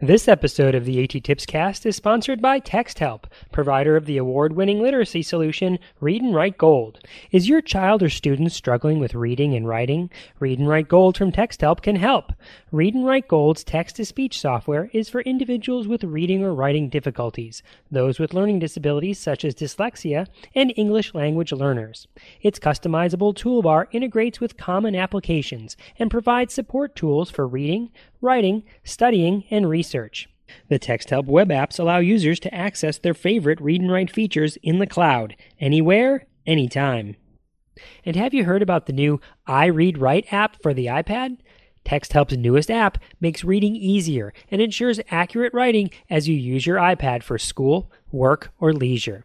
This episode of the AT Tips Cast is sponsored by TextHelp, provider of the award winning literacy solution Read and Write Gold. Is your child or student struggling with reading and writing? Read and Write Gold from TextHelp can help. Read and Write Gold's text to speech software is for individuals with reading or writing difficulties, those with learning disabilities such as dyslexia, and English language learners. Its customizable toolbar integrates with common applications and provides support tools for reading, writing, studying, and research. The TextHelp web apps allow users to access their favorite read and write features in the cloud, anywhere, anytime. And have you heard about the new iReadWrite app for the iPad? TextHelp's newest app makes reading easier and ensures accurate writing as you use your iPad for school, work, or leisure.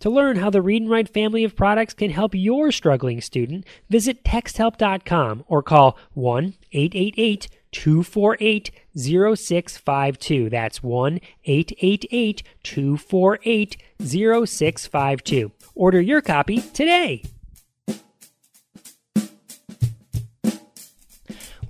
To learn how the Read and Write family of products can help your struggling student, visit texthelp.com or call 1 888 248 0652. That's 1 888 248 0652. Order your copy today.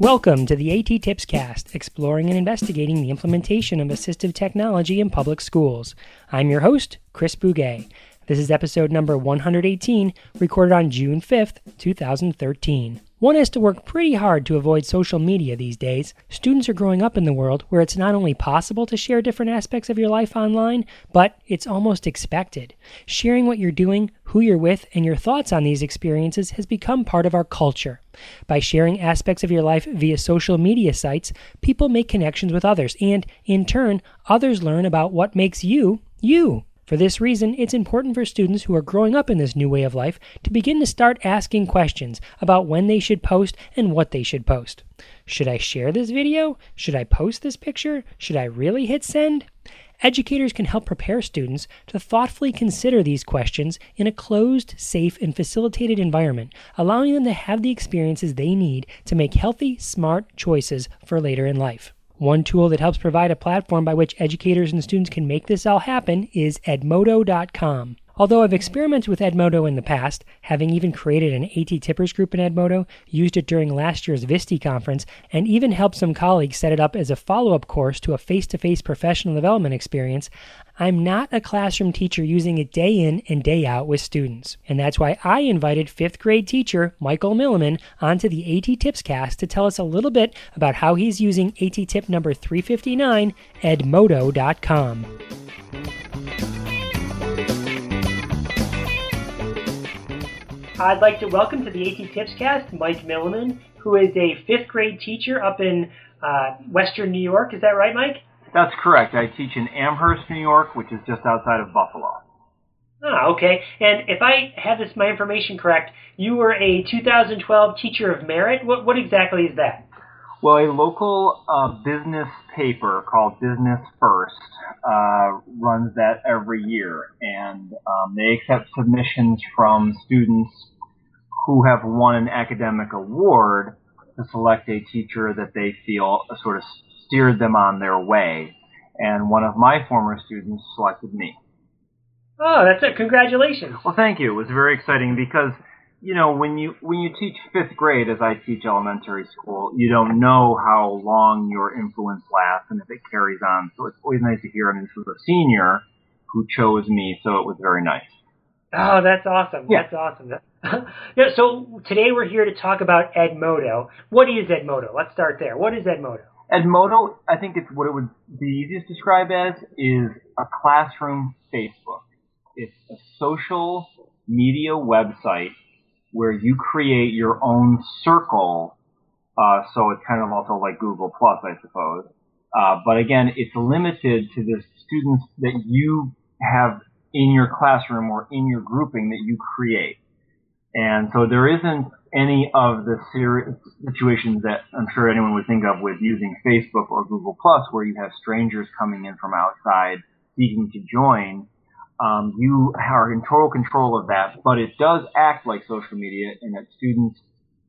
Welcome to the AT Tips Cast, exploring and investigating the implementation of assistive technology in public schools. I'm your host, Chris Bugaj. This is episode number 118, recorded on June 5th, 2013. One has to work pretty hard to avoid social media these days. Students are growing up in the world where it's not only possible to share different aspects of your life online, but it's almost expected. Sharing what you're doing, who you're with, and your thoughts on these experiences has become part of our culture. By sharing aspects of your life via social media sites, people make connections with others, and in turn, others learn about what makes you, you. For this reason, it's important for students who are growing up in this new way of life to begin to start asking questions about when they should post and what they should post. Should I share this video? Should I post this picture? Should I really hit send? Educators can help prepare students to thoughtfully consider these questions in a closed, safe, and facilitated environment, allowing them to have the experiences they need to make healthy, smart choices for later in life. One tool that helps provide a platform by which educators and students can make this all happen is edmodo.com. Although I've experimented with Edmodo in the past, having even created an AT Tippers group in Edmodo, used it during last year's VSTE conference, and even helped some colleagues set it up as a follow up course to a face to face professional development experience, I'm not a classroom teacher using it day in and day out with students. And that's why I invited fifth grade teacher Michael Milliman onto the AT Tips cast to tell us a little bit about how he's using AT tip number 359, edmodo.com. I'd like to welcome to the AT Tips Cast Mike Milliman, who is a fifth grade teacher up in uh, Western New York. Is that right, Mike? That's correct. I teach in Amherst, New York, which is just outside of Buffalo. Ah, okay. And if I have this my information correct, you were a 2012 Teacher of Merit. What what exactly is that? Well, a local uh, business paper called Business First uh, runs that every year, and um, they accept submissions from students who have won an academic award to select a teacher that they feel sort of steered them on their way. And one of my former students selected me. Oh, that's it. Congratulations. Well, thank you. It was very exciting because, you know, when you when you teach fifth grade, as I teach elementary school, you don't know how long your influence lasts and if it carries on. So it's always nice to hear. I mean, this was a senior who chose me, so it was very nice. Oh, that's awesome. Yeah. That's awesome. yeah, so today we're here to talk about Edmodo. What is Edmodo? Let's start there. What is Edmodo? Edmodo, I think it's what it would be easiest to describe as is a classroom Facebook. It's a social media website where you create your own circle. Uh, so it's kind of also like Google Plus, I suppose. Uh, but again, it's limited to the students that you have in your classroom or in your grouping that you create. And so there isn't any of the ser- situations that I'm sure anyone would think of with using Facebook or Google Plus, where you have strangers coming in from outside seeking to join. Um, you are in total control of that, but it does act like social media in that students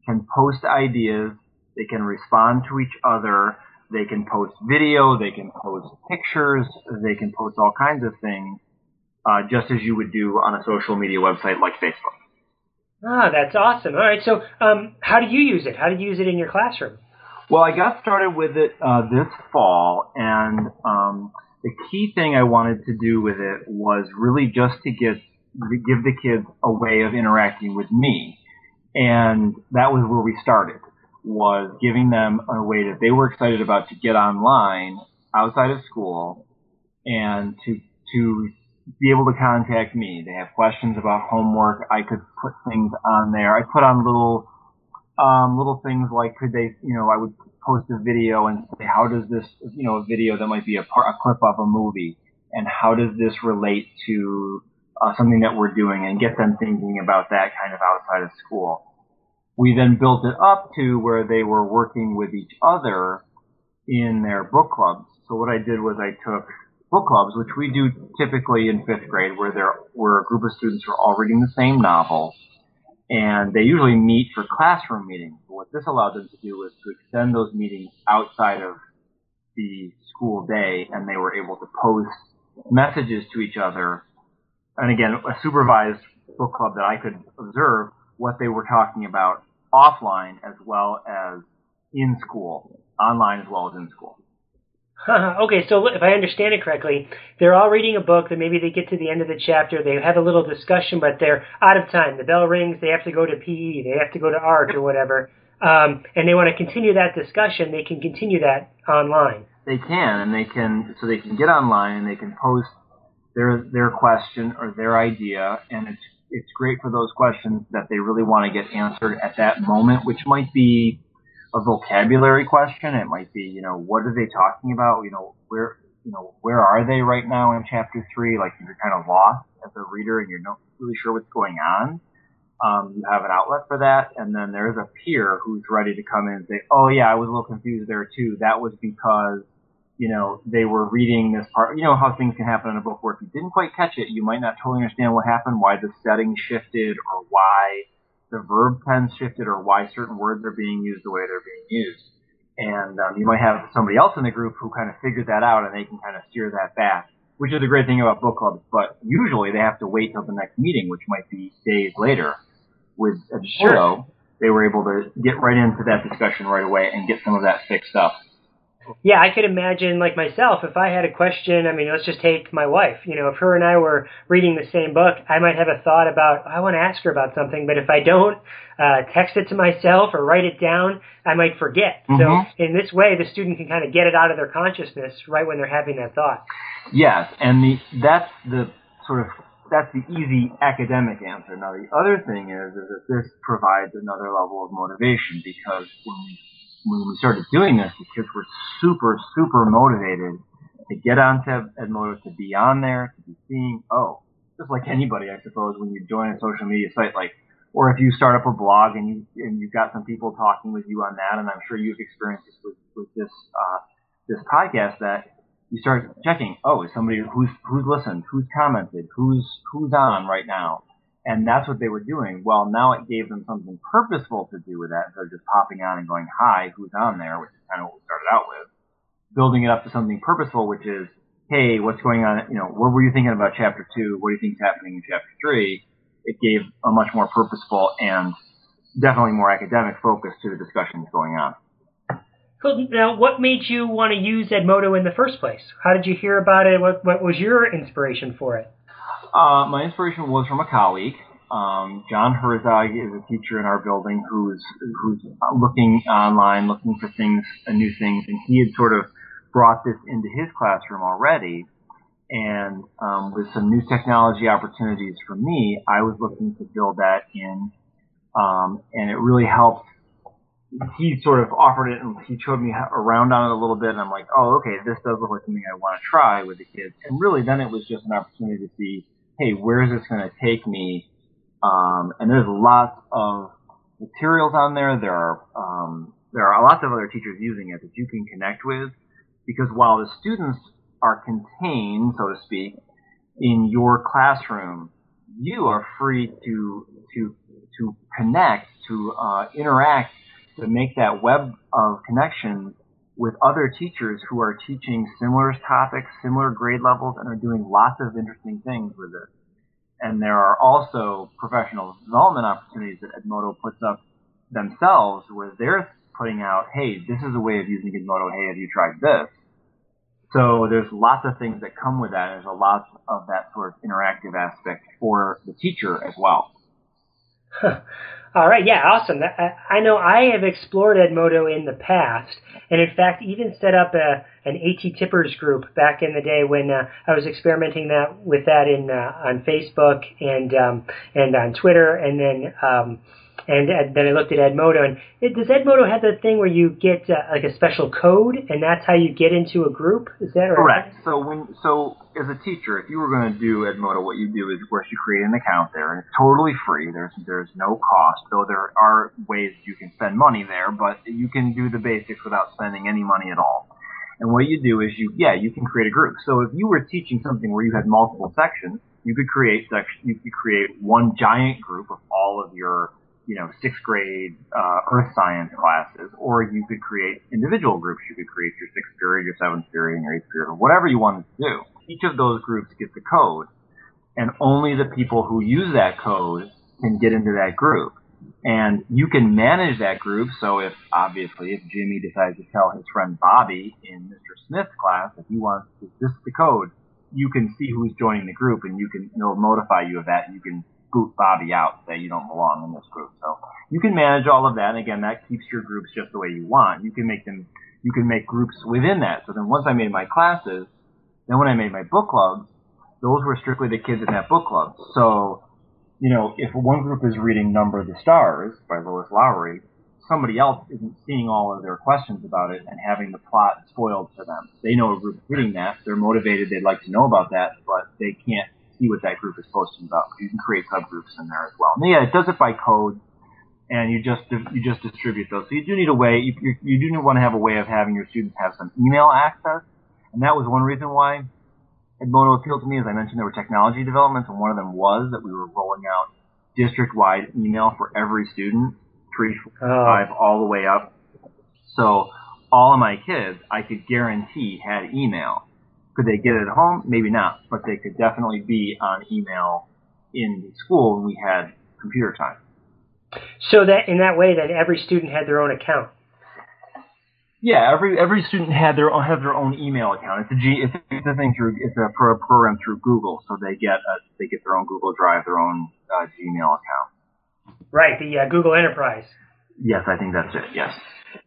can post ideas, they can respond to each other, they can post video, they can post pictures, they can post all kinds of things, uh, just as you would do on a social media website like Facebook. Ah, that's awesome. All right. So, um, how do you use it? How do you use it in your classroom? Well, I got started with it uh, this fall, and um, the key thing I wanted to do with it was really just to get give the kids a way of interacting with me, and that was where we started. Was giving them a way that they were excited about to get online outside of school, and to to be able to contact me. They have questions about homework. I could put things on there. I put on little um, little things like could they, you know, I would post a video and say, how does this, you know, a video that might be a, part, a clip of a movie, and how does this relate to uh, something that we're doing, and get them thinking about that kind of outside of school. We then built it up to where they were working with each other in their book clubs. So what I did was I took book clubs, which we do typically in fifth grade, where there where a group of students who are all reading the same novel, and they usually meet for classroom meetings. But what this allowed them to do was to extend those meetings outside of the school day, and they were able to post messages to each other. And again, a supervised book club that I could observe what they were talking about offline as well as in school, online as well as in school. Okay, so if I understand it correctly, they're all reading a book. That maybe they get to the end of the chapter, they have a little discussion, but they're out of time. The bell rings. They have to go to PE. They have to go to art or whatever, um, and they want to continue that discussion. They can continue that online. They can, and they can. So they can get online and they can post their their question or their idea, and it's it's great for those questions that they really want to get answered at that moment, which might be a vocabulary question. It might be, you know, what are they talking about? You know, where, you know, where are they right now in chapter three? Like you're kind of lost as a reader and you're not really sure what's going on. Um, you have an outlet for that, and then there's a peer who's ready to come in and say, "Oh yeah, I was a little confused there too. That was because, you know, they were reading this part. You know how things can happen in a book where if you didn't quite catch it, you might not totally understand what happened, why the setting shifted, or why the verb tense shifted or why certain words are being used the way they're being used. And um, you might have somebody else in the group who kind of figured that out and they can kind of steer that back, which is a great thing about book clubs. But usually they have to wait till the next meeting, which might be days later. With Edmodo, they were able to get right into that discussion right away and get some of that fixed up yeah, I could imagine like myself if I had a question. I mean, let's just take my wife. You know, if her and I were reading the same book, I might have a thought about I want to ask her about something, but if I don't uh, text it to myself or write it down, I might forget. Mm-hmm. So in this way, the student can kind of get it out of their consciousness right when they're having that thought. Yes, and the that's the sort of that's the easy academic answer. Now the other thing is is that this provides another level of motivation because when we when we started doing this, the kids were super, super motivated to get onto Edmodo, to be on there, to be seeing, oh, just like anybody, I suppose, when you join a social media site, like, or if you start up a blog and you, and you've got some people talking with you on that, and I'm sure you've experienced this with, with this, uh, this podcast that you start checking, oh, is somebody who's, who's listened, who's commented, who's, who's on right now and that's what they were doing. Well, now it gave them something purposeful to do with that instead of just popping on and going, hi, who's on there, which is kind of what we started out with. Building it up to something purposeful, which is, hey, what's going on? You know, what were you thinking about chapter two? What do you think is happening in chapter three? It gave a much more purposeful and definitely more academic focus to the discussions going on. Cool. Now, what made you want to use Edmodo in the first place? How did you hear about it? What, what was your inspiration for it? Uh, my inspiration was from a colleague. Um, John Herzog is a teacher in our building who's who's looking online, looking for things, new things, and he had sort of brought this into his classroom already. And um, with some new technology opportunities for me, I was looking to build that in, um, and it really helped. He sort of offered it, and he showed me around on it a little bit, and I'm like, oh, okay, this does look like something I want to try with the kids. And really, then it was just an opportunity to see hey, where is this going to take me? Um, and there's lots of materials on there. There are um, there are lots of other teachers using it that you can connect with, because while the students are contained, so to speak, in your classroom, you are free to to to connect, to uh, interact, to make that web of connections with other teachers who are teaching similar topics, similar grade levels, and are doing lots of interesting things with it. And there are also professional development opportunities that Edmodo puts up themselves, where they're putting out, hey, this is a way of using Edmodo. Hey, have you tried this? So there's lots of things that come with that. There's a lot of that sort of interactive aspect for the teacher as well. All right, yeah, awesome. I know I have explored Edmodo in the past, and in fact, even set up a an AT Tippers group back in the day when uh, I was experimenting that with that in uh, on Facebook and um, and on Twitter, and then um, and then I looked at Edmodo, and it, does Edmodo have that thing where you get uh, like a special code, and that's how you get into a group? Is that correct? So when so as a teacher, if you were going to do Edmodo, what you do is, of course, you create an account there, and it's totally free. There's there's no cost, though there are ways you can spend money there, but you can do the basics without spending any money at all. And what you do is you yeah you can create a group. So if you were teaching something where you had multiple sections, you could create section you could create one giant group of all of your you know, sixth grade uh, earth science classes, or you could create individual groups. You could create your sixth period, your seventh period, your eighth period, or whatever you wanted to do. Each of those groups gets a code, and only the people who use that code can get into that group. And you can manage that group. So if obviously if Jimmy decides to tell his friend Bobby in Mr. Smith's class if he wants to, this is the code, you can see who's joining the group, and you can it'll notify you of that. And You can boot Bobby out, say you don't belong in this group. So you can manage all of that. And again, that keeps your groups just the way you want. You can make them, you can make groups within that. So then once I made my classes, then when I made my book clubs, those were strictly the kids in that book club. So, you know, if one group is reading Number of the Stars by Lois Lowry, somebody else isn't seeing all of their questions about it and having the plot spoiled for them. They know a group reading that. They're motivated. They'd like to know about that, but they can't see what that group is posting about. You can create subgroups in there as well. And yeah, it does it by code, and you just you just distribute those. So you do need a way. You, you, you do want to have a way of having your students have some email access, and that was one reason why Edmodo appealed to me. As I mentioned, there were technology developments, and one of them was that we were rolling out district-wide email for every student, three, oh. five, all the way up. So all of my kids, I could guarantee had email. Could they get it at home? Maybe not, but they could definitely be on email in the school when we had computer time. So that in that way, that every student had their own account. Yeah, every every student had their own have their own email account. It's a G, it's, it's a thing through it's a program through Google, so they get a, they get their own Google Drive, their own uh, Gmail account. Right, the uh, Google Enterprise. Yes, I think that's it. Yes.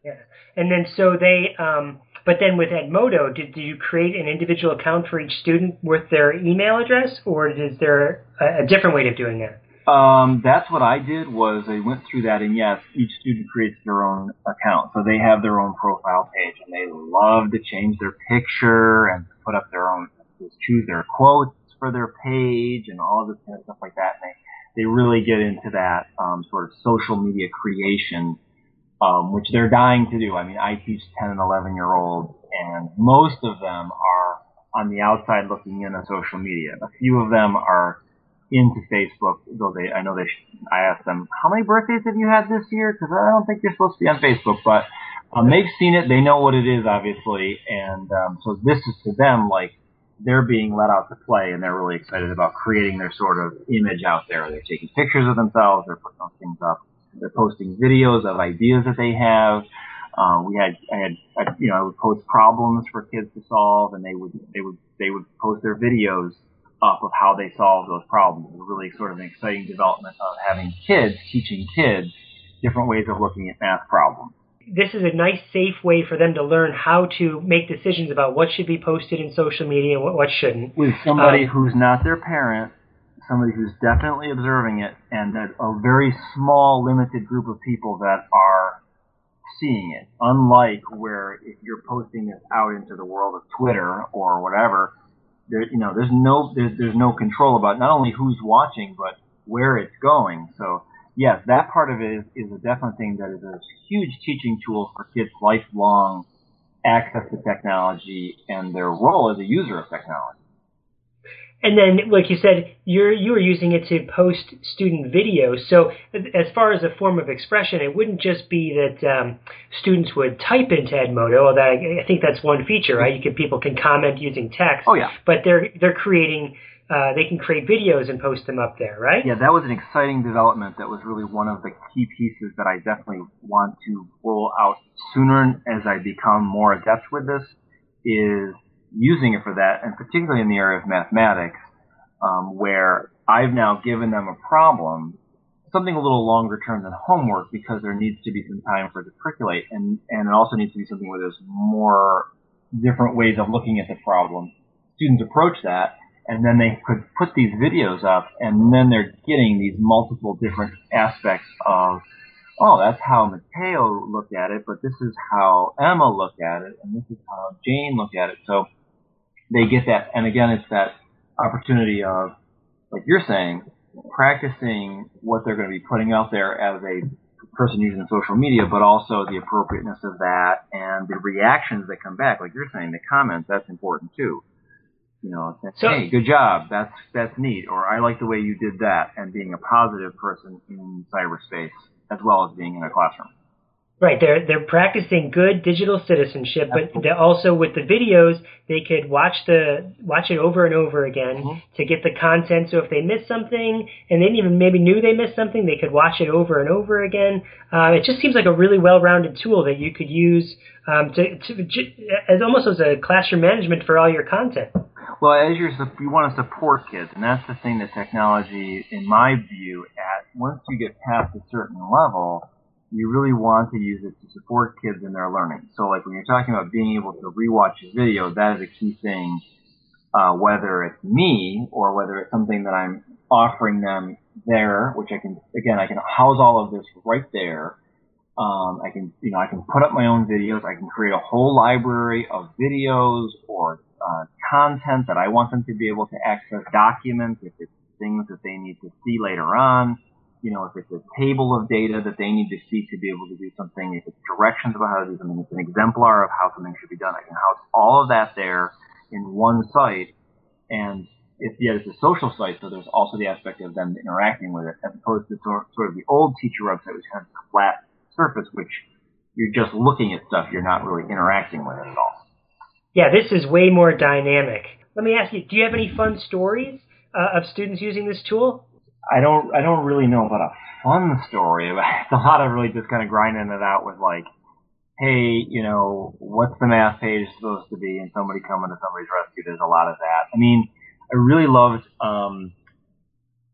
Yeah, and then so they um, but then with Edmodo, did, did you create an individual account for each student with their email address, or is there a, a different way of doing that? Um, that's what I did was I went through that and yes, each student creates their own account. So they have their own profile page and they love to change their picture and put up their own, choose their quotes for their page and all this kind of stuff like that. And they, they really get into that, um, sort of social media creation um, which they're dying to do. I mean, I teach 10 and 11 year olds, and most of them are on the outside looking in on social media. A few of them are into Facebook, though they, I know they, I asked them, how many birthdays have you had this year? Because I don't think you're supposed to be on Facebook, but um, they've seen it, they know what it is, obviously, and um, so this is to them like they're being let out to play, and they're really excited about creating their sort of image out there. They're taking pictures of themselves, they're putting those things up they're posting videos of ideas that they have. Uh, we had, I had, I, you know, I would post problems for kids to solve, and they would, they would, they would post their videos up of how they solved those problems. It was really sort of an exciting development of having kids teaching kids different ways of looking at math problems. This is a nice, safe way for them to learn how to make decisions about what should be posted in social media and what, what shouldn't. With somebody um, who's not their parent somebody who's definitely observing it, and that a very small, limited group of people that are seeing it. Unlike where if you're posting this out into the world of Twitter or whatever, there, you know, there's no there's, there's no control about not only who's watching but where it's going. So yes, that part of it is, is a definite thing that is a huge teaching tool for kids' lifelong access to technology and their role as a user of technology. And then, like you said, you're you were using it to post student videos. So, as far as a form of expression, it wouldn't just be that um, students would type into Edmodo. Although I, I think that's one feature, right? You can people can comment using text. Oh yeah. But they're they're creating uh, they can create videos and post them up there, right? Yeah, that was an exciting development. That was really one of the key pieces that I definitely want to roll out sooner as I become more adept with this. Is using it for that, and particularly in the area of mathematics, um, where I've now given them a problem, something a little longer term than homework, because there needs to be some time for it to percolate, and and it also needs to be something where there's more different ways of looking at the problem. Students approach that, and then they could put these videos up, and then they're getting these multiple different aspects of, oh, that's how Mateo looked at it, but this is how Emma looked at it, and this is how Jane looked at it. So they get that, and again, it's that opportunity of, like you're saying, practicing what they're going to be putting out there as a person using social media, but also the appropriateness of that and the reactions that come back. Like you're saying, the comments, that's important too. You know, saying, so, hey, good job, that's that's neat, or I like the way you did that, and being a positive person in cyberspace as well as being in a classroom. Right, they're they're practicing good digital citizenship, but they also with the videos they could watch the watch it over and over again mm-hmm. to get the content. So if they missed something and they didn't even maybe knew they missed something, they could watch it over and over again. Uh, it just seems like a really well-rounded tool that you could use um, to, to, as almost as a classroom management for all your content. Well, as you're you want to support kids, and that's the thing that technology, in my view, at once you get past a certain level you really want to use it to support kids in their learning. So like when you're talking about being able to rewatch a video, that is a key thing, uh, whether it's me or whether it's something that I'm offering them there, which I can, again, I can house all of this right there. Um, I can, you know, I can put up my own videos. I can create a whole library of videos or uh, content that I want them to be able to access documents if it's things that they need to see later on you know, if it's a table of data that they need to see to be able to do something, if it's directions about how to do something, it's an exemplar of how something should be done. I can house all of that there in one site. And if yet it's a social site, so there's also the aspect of them interacting with it, as opposed to sort, sort of the old teacher website, which has a flat surface, which you're just looking at stuff, you're not really interacting with it at all. Yeah, this is way more dynamic. Let me ask you, do you have any fun stories uh, of students using this tool? I don't I don't really know about a fun story. It's a lot of really just kind of grinding it out with like, hey, you know, what's the math page supposed to be, and somebody coming to somebody's rescue. There's a lot of that. I mean, I really loved um,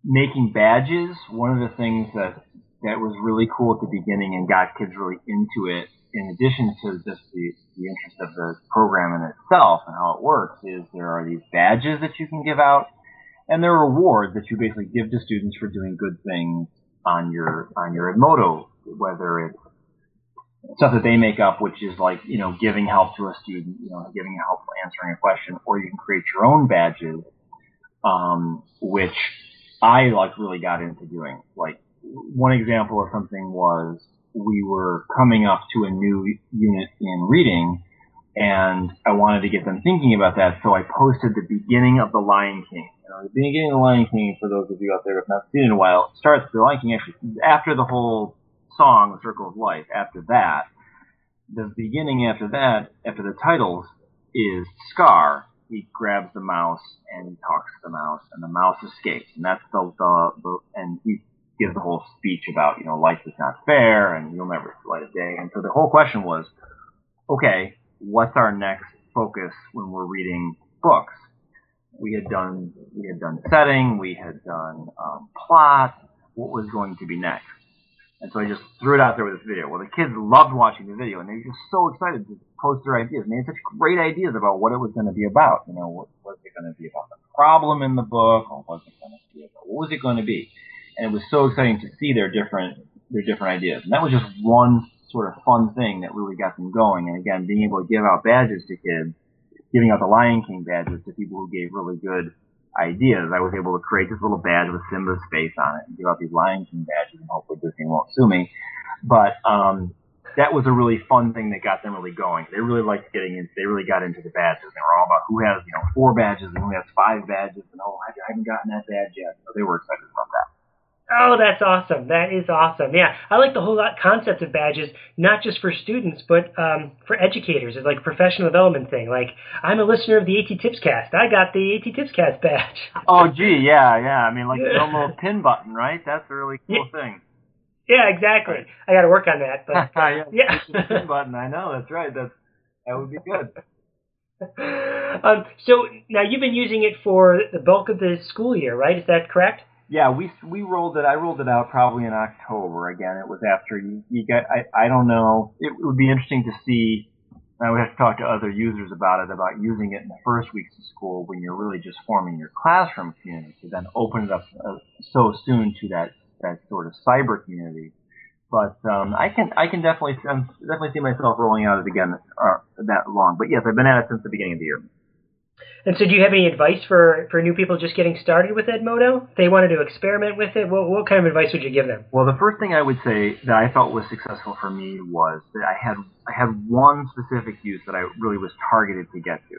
making badges. One of the things that that was really cool at the beginning and got kids really into it, in addition to just the, the interest of the program in itself and how it works, is there are these badges that you can give out and there are rewards that you basically give to students for doing good things on your on your Edmodo, whether it's stuff that they make up, which is like you know giving help to a student, you know giving help answering a question, or you can create your own badges, um, which I like really got into doing. Like one example of something was we were coming up to a new unit in reading and I wanted to get them thinking about that, so I posted the beginning of The Lion King. Know, the beginning of The Lion King, for those of you out there who have not seen it in a while, starts The Lion King actually after the whole song, The Circle of Life. After that, the beginning after that, after the titles, is Scar. He grabs the mouse and he talks to the mouse, and the mouse escapes, and that's the the, the and he gives the whole speech about you know life is not fair and you'll never see light a day, and so the whole question was, okay, what's our next focus when we're reading books? We had done we had done setting, we had done um, plot. What was going to be next? And so I just threw it out there with this video. Well, the kids loved watching the video, and they were just so excited to post their ideas. And they had such great ideas about what it was going to be about. You know, what was it going to be about the problem in the book, or was it going to be about what was it going to be? And it was so exciting to see their different their different ideas. And that was just one sort of fun thing that really got them going. And again, being able to give out badges to kids, giving out the Lion King badges to people who gave really good ideas. I was able to create this little badge with Simba's face on it and give out these Lion King badges and hopefully Disney won't sue me. But, um, that was a really fun thing that got them really going. They really liked getting into, they really got into the badges. They were all about who has, you know, four badges and who has five badges and oh, I haven't gotten that badge yet. So they were excited about. Oh, that's awesome. That is awesome. Yeah, I like the whole lot concept of badges, not just for students, but um, for educators. It's like a professional development thing. Like, I'm a listener of the AT Tips Cast. I got the AT Tips Cast badge. oh, gee, yeah, yeah. I mean, like the little pin button, right? That's a really cool yeah. thing. Yeah, exactly. Right. I got to work on that. But uh, yeah, yeah. pin button. I know. That's right. That's that would be good. um, so now you've been using it for the bulk of the school year, right? Is that correct? Yeah, we we rolled it. I rolled it out probably in October. Again, it was after you you get. I I don't know. It would be interesting to see. I would have to talk to other users about it about using it in the first weeks of school when you're really just forming your classroom community. Then open it up uh, so soon to that that sort of cyber community. But um, I can I can definitely I'm definitely see myself rolling out it again uh, that long. But yes, I've been at it since the beginning of the year. And so, do you have any advice for, for new people just getting started with Edmodo? If they wanted to experiment with it, what, what kind of advice would you give them? Well, the first thing I would say that I felt was successful for me was that I had I had one specific use that I really was targeted to get to.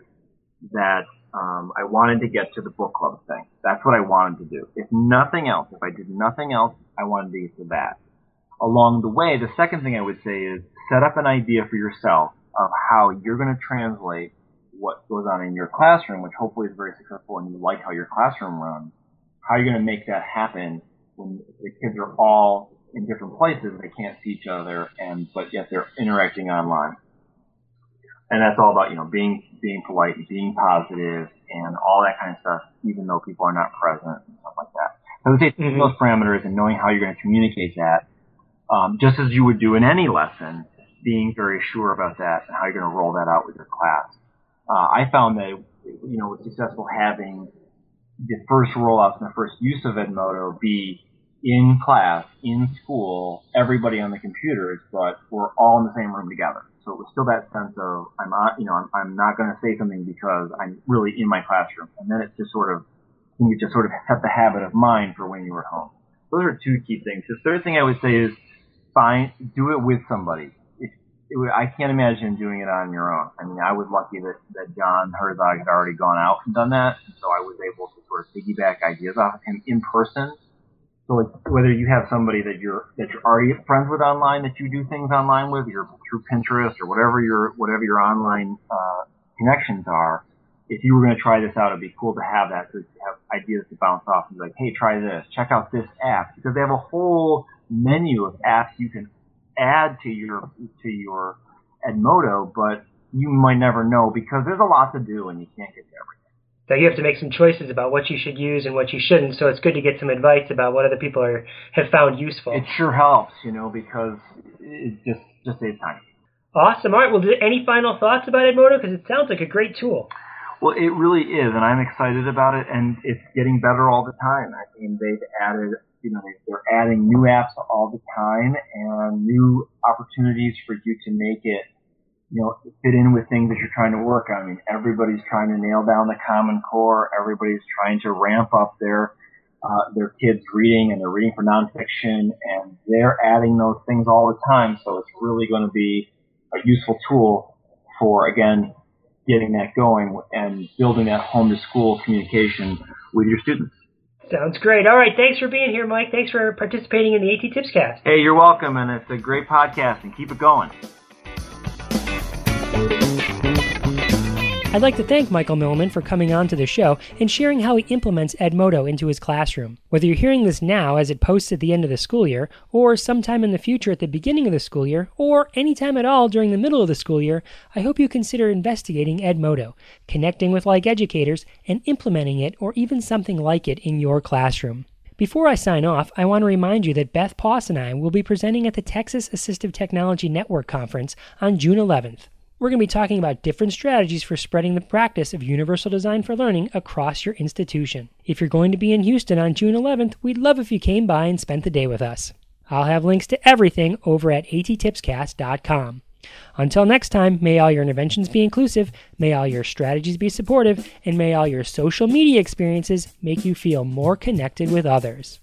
That um, I wanted to get to the book club thing. That's what I wanted to do. If nothing else, if I did nothing else, I wanted to get to that. Along the way, the second thing I would say is set up an idea for yourself of how you're going to translate what goes on in your classroom, which hopefully is very successful and you like how your classroom runs, how are you're going to make that happen when the kids are all in different places, and they can't see each other, and but yet they're interacting online. And that's all about you know being being polite, and being positive, and all that kind of stuff, even though people are not present and stuff like that. So I would say mm-hmm. those parameters and knowing how you're going to communicate that, um, just as you would do in any lesson, being very sure about that and how you're going to roll that out with your class uh, I found that you know was successful having the first rollouts and the first use of Edmodo be in class, in school, everybody on the computers, but we're all in the same room together. So it was still that sense of I'm not, you know, I'm, I'm not going to say something because I'm really in my classroom, and then it's just sort of you just sort of set the habit of mind for when you were home. Those are two key things. The third thing I would say is find do it with somebody it, I can't imagine doing it on your own. I mean, I was lucky that, that John Herzog had already gone out and done that, so I was able to sort of piggyback ideas off of him in person. So like, whether you have somebody that you're that you're already friends with online, that you do things online with, or through Pinterest or whatever your whatever your online uh, connections are, if you were going to try this out, it'd be cool to have that so have ideas to bounce off and be like, hey, try this, check out this app, because they have a whole menu of apps you can add to your to your Edmodo, but you might never know because there's a lot to do and you can't get to everything. So you have to make some choices about what you should use and what you shouldn't. So it's good to get some advice about what other people are have found useful. It sure helps, you know, because it just just saves time. Awesome. All right. Well, any final thoughts about Edmodo? Because it sounds like a great tool. Well, it really is, and I'm excited about it, and it's getting better all the time. I mean, they've added you know, they're adding new apps all the time and new opportunities for you to make it, you know, fit in with things that you're trying to work on. I mean, everybody's trying to nail down the Common Core. Everybody's trying to ramp up their, uh, their kids reading and they're reading for nonfiction and they're adding those things all the time. So it's really going to be a useful tool for, again, getting that going and building that home to school communication with your students. Sounds great. All right. Thanks for being here, Mike. Thanks for participating in the AT Tips Cast. Hey, you're welcome, and it's a great podcast, and keep it going. I'd like to thank Michael Milliman for coming on to the show and sharing how he implements Edmodo into his classroom. Whether you're hearing this now as it posts at the end of the school year, or sometime in the future at the beginning of the school year, or anytime at all during the middle of the school year, I hope you consider investigating Edmodo, connecting with like educators, and implementing it or even something like it in your classroom. Before I sign off, I want to remind you that Beth Poss and I will be presenting at the Texas Assistive Technology Network Conference on June 11th. We're going to be talking about different strategies for spreading the practice of universal design for learning across your institution. If you're going to be in Houston on June 11th, we'd love if you came by and spent the day with us. I'll have links to everything over at attipscast.com. Until next time, may all your interventions be inclusive, may all your strategies be supportive, and may all your social media experiences make you feel more connected with others.